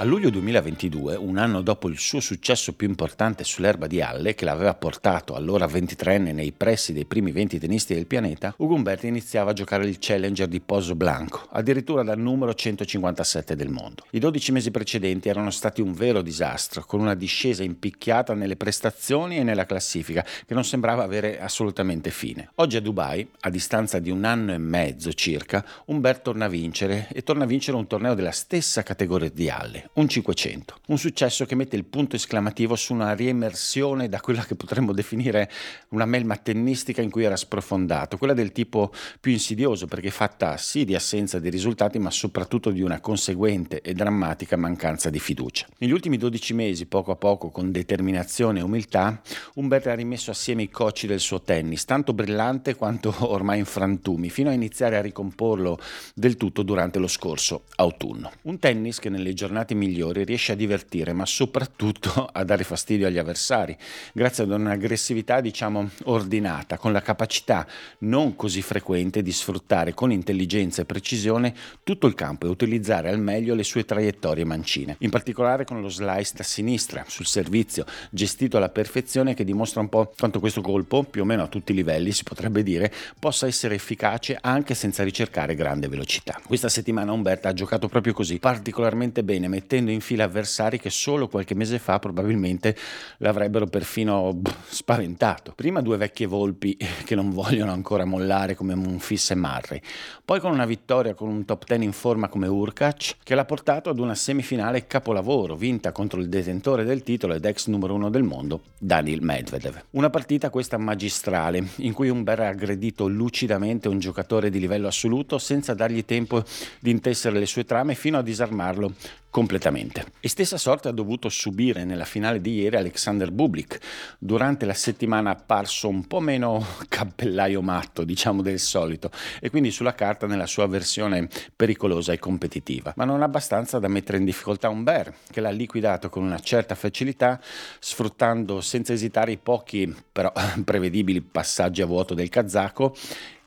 A luglio 2022, un anno dopo il suo successo più importante sull'erba di Halle, che l'aveva portato allora 23enne nei pressi dei primi 20 tennisti del pianeta, Ugo Umberti iniziava a giocare il Challenger di Pozo Blanco, addirittura dal numero 157 del mondo. I 12 mesi precedenti erano stati un vero disastro, con una discesa impicchiata nelle prestazioni e nella classifica, che non sembrava avere assolutamente fine. Oggi a Dubai, a distanza di un anno e mezzo circa, Umberto torna a vincere e torna a vincere un torneo della stessa categoria di Halle un 500. Un successo che mette il punto esclamativo su una riemersione da quella che potremmo definire una melma tennistica in cui era sprofondato, quella del tipo più insidioso perché fatta sì di assenza di risultati ma soprattutto di una conseguente e drammatica mancanza di fiducia. Negli ultimi 12 mesi, poco a poco, con determinazione e umiltà, Umberto ha rimesso assieme i cocci del suo tennis, tanto brillante quanto ormai in frantumi, fino a iniziare a ricomporlo del tutto durante lo scorso autunno. Un tennis che nelle giornate migliori riesce a divertire, ma soprattutto a dare fastidio agli avversari, grazie ad un'aggressività diciamo ordinata, con la capacità non così frequente di sfruttare con intelligenza e precisione tutto il campo e utilizzare al meglio le sue traiettorie mancine, in particolare con lo slice da sinistra sul servizio, gestito alla perfezione che dimostra un po' quanto questo colpo, più o meno a tutti i livelli si potrebbe dire, possa essere efficace anche senza ricercare grande velocità. Questa settimana Umberta ha giocato proprio così, particolarmente bene, mettendo in fila avversari che solo qualche mese fa probabilmente l'avrebbero perfino boh, spaventato. Prima due vecchie volpi che non vogliono ancora mollare come Monfils e Murray, poi con una vittoria con un top 10 in forma come Urkac che l'ha portato ad una semifinale capolavoro vinta contro il detentore del titolo ed ex numero uno del mondo, Daniel Medvedev. Una partita questa magistrale in cui Umber ha aggredito lucidamente un giocatore di livello assoluto senza dargli tempo di intessere le sue trame fino a disarmarlo completamente. E stessa sorte ha dovuto subire nella finale di ieri Alexander Bublik, durante la settimana apparso un po' meno cappellaio matto, diciamo del solito, e quindi sulla carta nella sua versione pericolosa e competitiva, ma non abbastanza da mettere in difficoltà un Bear, che l'ha liquidato con una certa facilità, sfruttando senza esitare i pochi però prevedibili passaggi a vuoto del kazako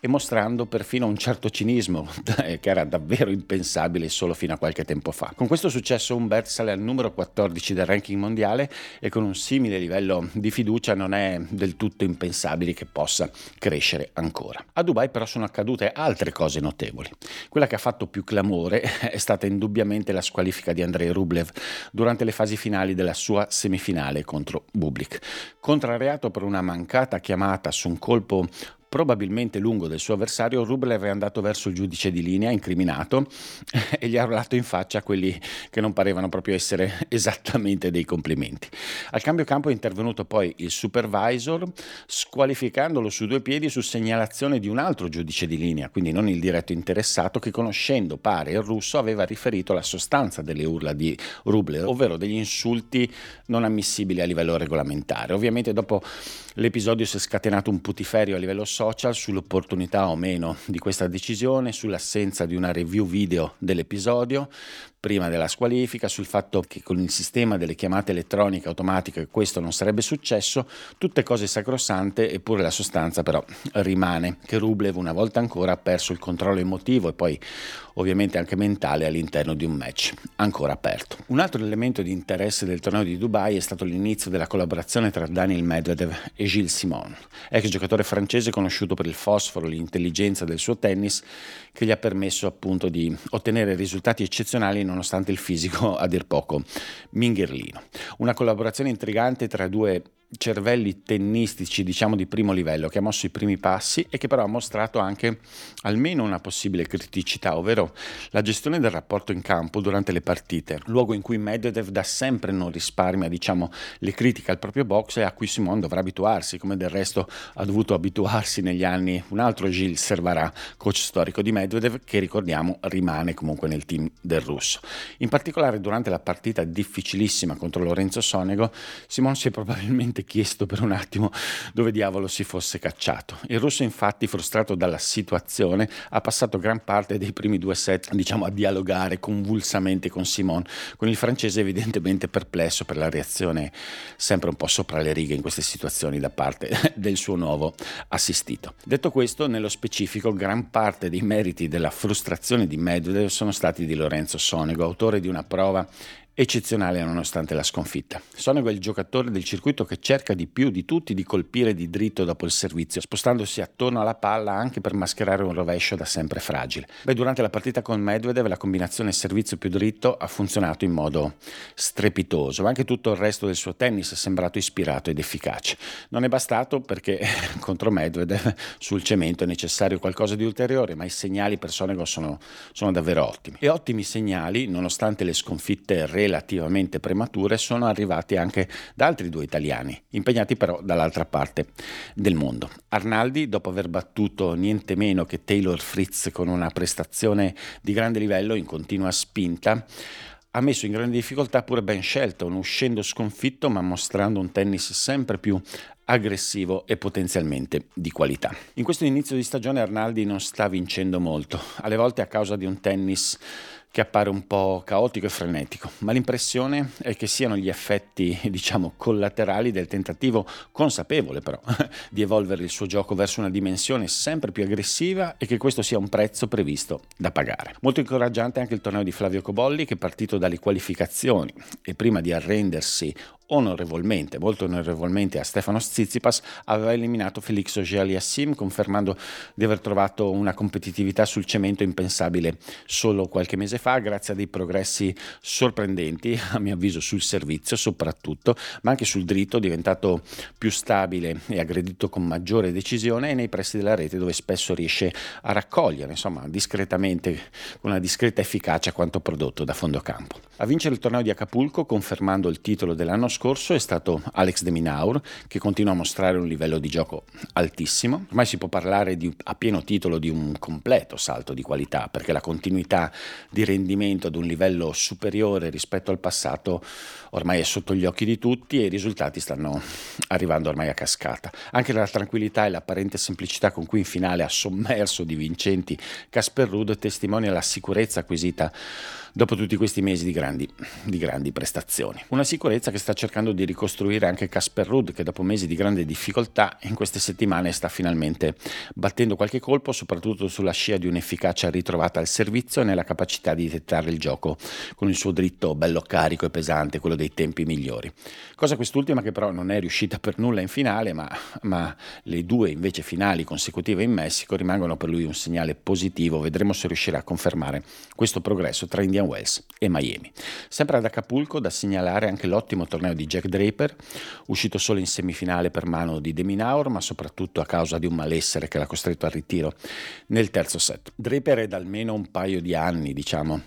e mostrando perfino un certo cinismo che era davvero impensabile solo fino a qualche tempo fa. Con questo successo Humbert sale al numero 14 del ranking mondiale e con un simile livello di fiducia non è del tutto impensabile che possa crescere ancora. A Dubai però sono accadute altre cose notevoli. Quella che ha fatto più clamore è stata indubbiamente la squalifica di Andrei Rublev durante le fasi finali della sua semifinale contro Bublik. Contrariato per una mancata chiamata su un colpo probabilmente lungo del suo avversario, Rublev è andato verso il giudice di linea, incriminato, e gli ha urlato in faccia quelli che non parevano proprio essere esattamente dei complimenti. Al cambio campo è intervenuto poi il supervisor, squalificandolo su due piedi su segnalazione di un altro giudice di linea, quindi non il diretto interessato, che conoscendo pare il russo aveva riferito la sostanza delle urla di Rublev, ovvero degli insulti non ammissibili a livello regolamentare. Ovviamente dopo l'episodio si è scatenato un putiferio a livello social social sull'opportunità o meno di questa decisione, sull'assenza di una review video dell'episodio, prima della squalifica, sul fatto che con il sistema delle chiamate elettroniche automatiche questo non sarebbe successo, tutte cose sacrosante, eppure la sostanza però rimane, che Rublev una volta ancora ha perso il controllo emotivo e poi ovviamente anche mentale all'interno di un match ancora aperto. Un altro elemento di interesse del torneo di Dubai è stato l'inizio della collaborazione tra Daniel Medvedev e Gilles Simon, ex giocatore francese conosciuto per il fosforo, l'intelligenza del suo tennis, che gli ha permesso appunto di ottenere risultati eccezionali in nonostante il fisico a dir poco mingherlino. Una collaborazione intrigante tra due cervelli tennistici, diciamo di primo livello, che ha mosso i primi passi e che però ha mostrato anche almeno una possibile criticità, ovvero la gestione del rapporto in campo durante le partite, luogo in cui Medvedev da sempre non risparmia, diciamo, le critiche al proprio box e a cui Simone dovrà abituarsi, come del resto ha dovuto abituarsi negli anni un altro Gilles Servarà, coach storico di Medvedev, che ricordiamo rimane comunque nel team del russo. In particolare durante la partita difficilissima contro Lorenzo Sonego, Simone si è probabilmente chiesto per un attimo dove diavolo si fosse cacciato. Il russo infatti, frustrato dalla situazione, ha passato gran parte dei primi due set diciamo, a dialogare convulsamente con Simone, con il francese evidentemente perplesso per la reazione sempre un po' sopra le righe in queste situazioni da parte del suo nuovo assistito. Detto questo, nello specifico, gran parte dei meriti della frustrazione di Medvedev sono stati di Lorenzo Sonego, autore di una prova eccezionale nonostante la sconfitta. Sonego è il giocatore del circuito che cerca di più di tutti di colpire di dritto dopo il servizio, spostandosi attorno alla palla anche per mascherare un rovescio da sempre fragile. Beh, durante la partita con Medvedev la combinazione servizio più dritto ha funzionato in modo strepitoso, ma anche tutto il resto del suo tennis è sembrato ispirato ed efficace. Non è bastato perché contro Medvedev sul cemento è necessario qualcosa di ulteriore, ma i segnali per Sonego sono, sono davvero ottimi. E ottimi segnali, nonostante le sconfitte reali relativamente premature sono arrivati anche da altri due italiani, impegnati però dall'altra parte del mondo. Arnaldi, dopo aver battuto niente meno che Taylor Fritz con una prestazione di grande livello in continua spinta, ha messo in grande difficoltà pure Ben Shelton, uscendo sconfitto ma mostrando un tennis sempre più aggressivo e potenzialmente di qualità. In questo inizio di stagione Arnaldi non sta vincendo molto, alle volte a causa di un tennis che appare un po' caotico e frenetico, ma l'impressione è che siano gli effetti, diciamo, collaterali del tentativo consapevole però di evolvere il suo gioco verso una dimensione sempre più aggressiva e che questo sia un prezzo previsto da pagare. Molto incoraggiante anche il torneo di Flavio Cobolli che partito dalle qualificazioni e prima di arrendersi onorevolmente, molto onorevolmente a Stefano Tsitsipas, aveva eliminato Felix Auger-Aliassime confermando di aver trovato una competitività sul cemento impensabile solo qualche mese fa grazie a dei progressi sorprendenti, a mio avviso sul servizio soprattutto, ma anche sul dritto diventato più stabile e aggredito con maggiore decisione e nei pressi della rete dove spesso riesce a raccogliere, insomma, discretamente, con una discreta efficacia quanto prodotto da fondo campo. A vincere il torneo di Acapulco, confermando il titolo dell'anno scorso, è stato Alex de Minaur, che continua a mostrare un livello di gioco altissimo. Ormai si può parlare di, a pieno titolo di un completo salto di qualità, perché la continuità di rendimento ad un livello superiore rispetto al passato ormai è sotto gli occhi di tutti e i risultati stanno arrivando ormai a cascata. Anche la tranquillità e l'apparente semplicità con cui in finale ha sommerso di vincenti Casper Ruud testimonia la sicurezza acquisita dopo tutti questi mesi di grandi, di grandi, prestazioni. Una sicurezza che sta cercando di ricostruire anche Casper Rudd che dopo mesi di grande difficoltà in queste settimane sta finalmente battendo qualche colpo soprattutto sulla scia di un'efficacia ritrovata al servizio e nella capacità di dettare il gioco con il suo dritto bello carico e pesante, quello dei tempi migliori. Cosa quest'ultima che però non è riuscita per nulla in finale ma, ma le due invece finali consecutive in Messico rimangono per lui un segnale positivo, vedremo se riuscirà a confermare questo progresso tra Indian Wells e Miami. Sempre ad Acapulco da segnalare anche l'ottimo torneo di Jack Draper, uscito solo in semifinale per mano di Deminaur, ma soprattutto a causa di un malessere che l'ha costretto al ritiro nel terzo set. Draper è da almeno un paio di anni, diciamo,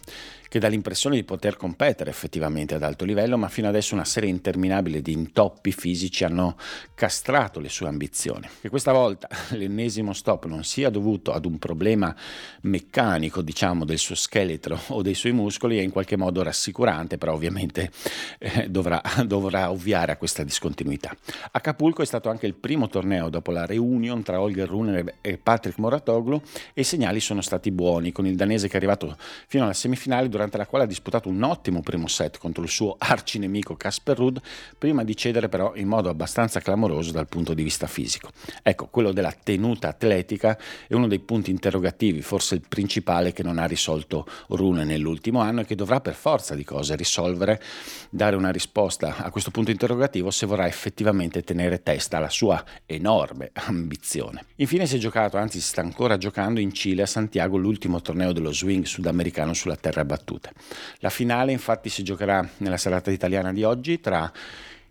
che dà l'impressione di poter competere effettivamente ad alto livello, ma fino adesso una serie interminabile di intoppi fisici hanno castrato le sue ambizioni. Che questa volta l'ennesimo stop non sia dovuto ad un problema meccanico, diciamo, del suo scheletro o dei suoi muscoli è in qualche modo rassicurante, però ovviamente eh, dovrà, dovrà ovviare a questa discontinuità. Acapulco è stato anche il primo torneo dopo la reunion tra Holger Runer e Patrick Moratoglu e i segnali sono stati buoni, con il danese che è arrivato fino alla semifinale durante la quale ha disputato un ottimo primo set contro il suo arcinemico Casper Rudd, prima di cedere però in modo abbastanza clamoroso dal punto di vista fisico. Ecco, quello della tenuta atletica è uno dei punti interrogativi, forse il principale che non ha risolto Rune nell'ultimo anno e che dovrà per forza di cose risolvere, dare una risposta a questo punto interrogativo se vorrà effettivamente tenere testa alla sua enorme ambizione. Infine si è giocato, anzi si sta ancora giocando in Cile a Santiago l'ultimo torneo dello swing sudamericano sulla terra battuta battute. La finale infatti si giocherà nella serata italiana di oggi tra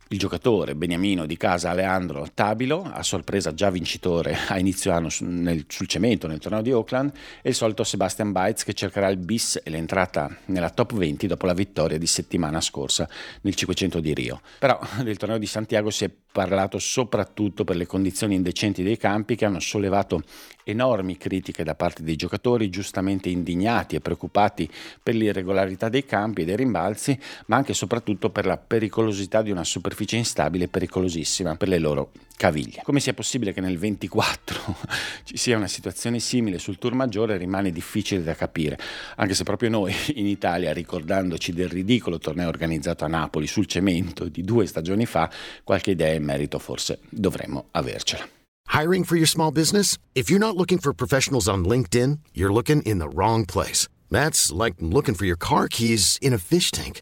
il giocatore beniamino di casa Aleandro Tabilo, a sorpresa già vincitore a inizio anno nel, sul cemento nel torneo di Oakland, e il solito Sebastian Baez che cercherà il bis e l'entrata nella top 20 dopo la vittoria di settimana scorsa nel 500 di Rio. Però del torneo di Santiago si è parlato soprattutto per le condizioni indecenti dei campi che hanno sollevato enormi critiche da parte dei giocatori giustamente indignati e preoccupati per l'irregolarità dei campi e dei rimbalzi, ma anche e soprattutto per la pericolosità di una superficie instabile e pericolosissima per le loro caviglie. Come sia possibile che nel 24 ci sia una situazione simile sul tour maggiore rimane difficile da capire, anche se proprio noi in Italia, ricordandoci del ridicolo torneo organizzato a Napoli sul cemento di due stagioni fa, qualche idea in merito forse dovremmo avercela. Hiring for your small business? If you're not looking for professionals on LinkedIn, you're looking in the wrong place. That's like looking for your car keys in a fish tank.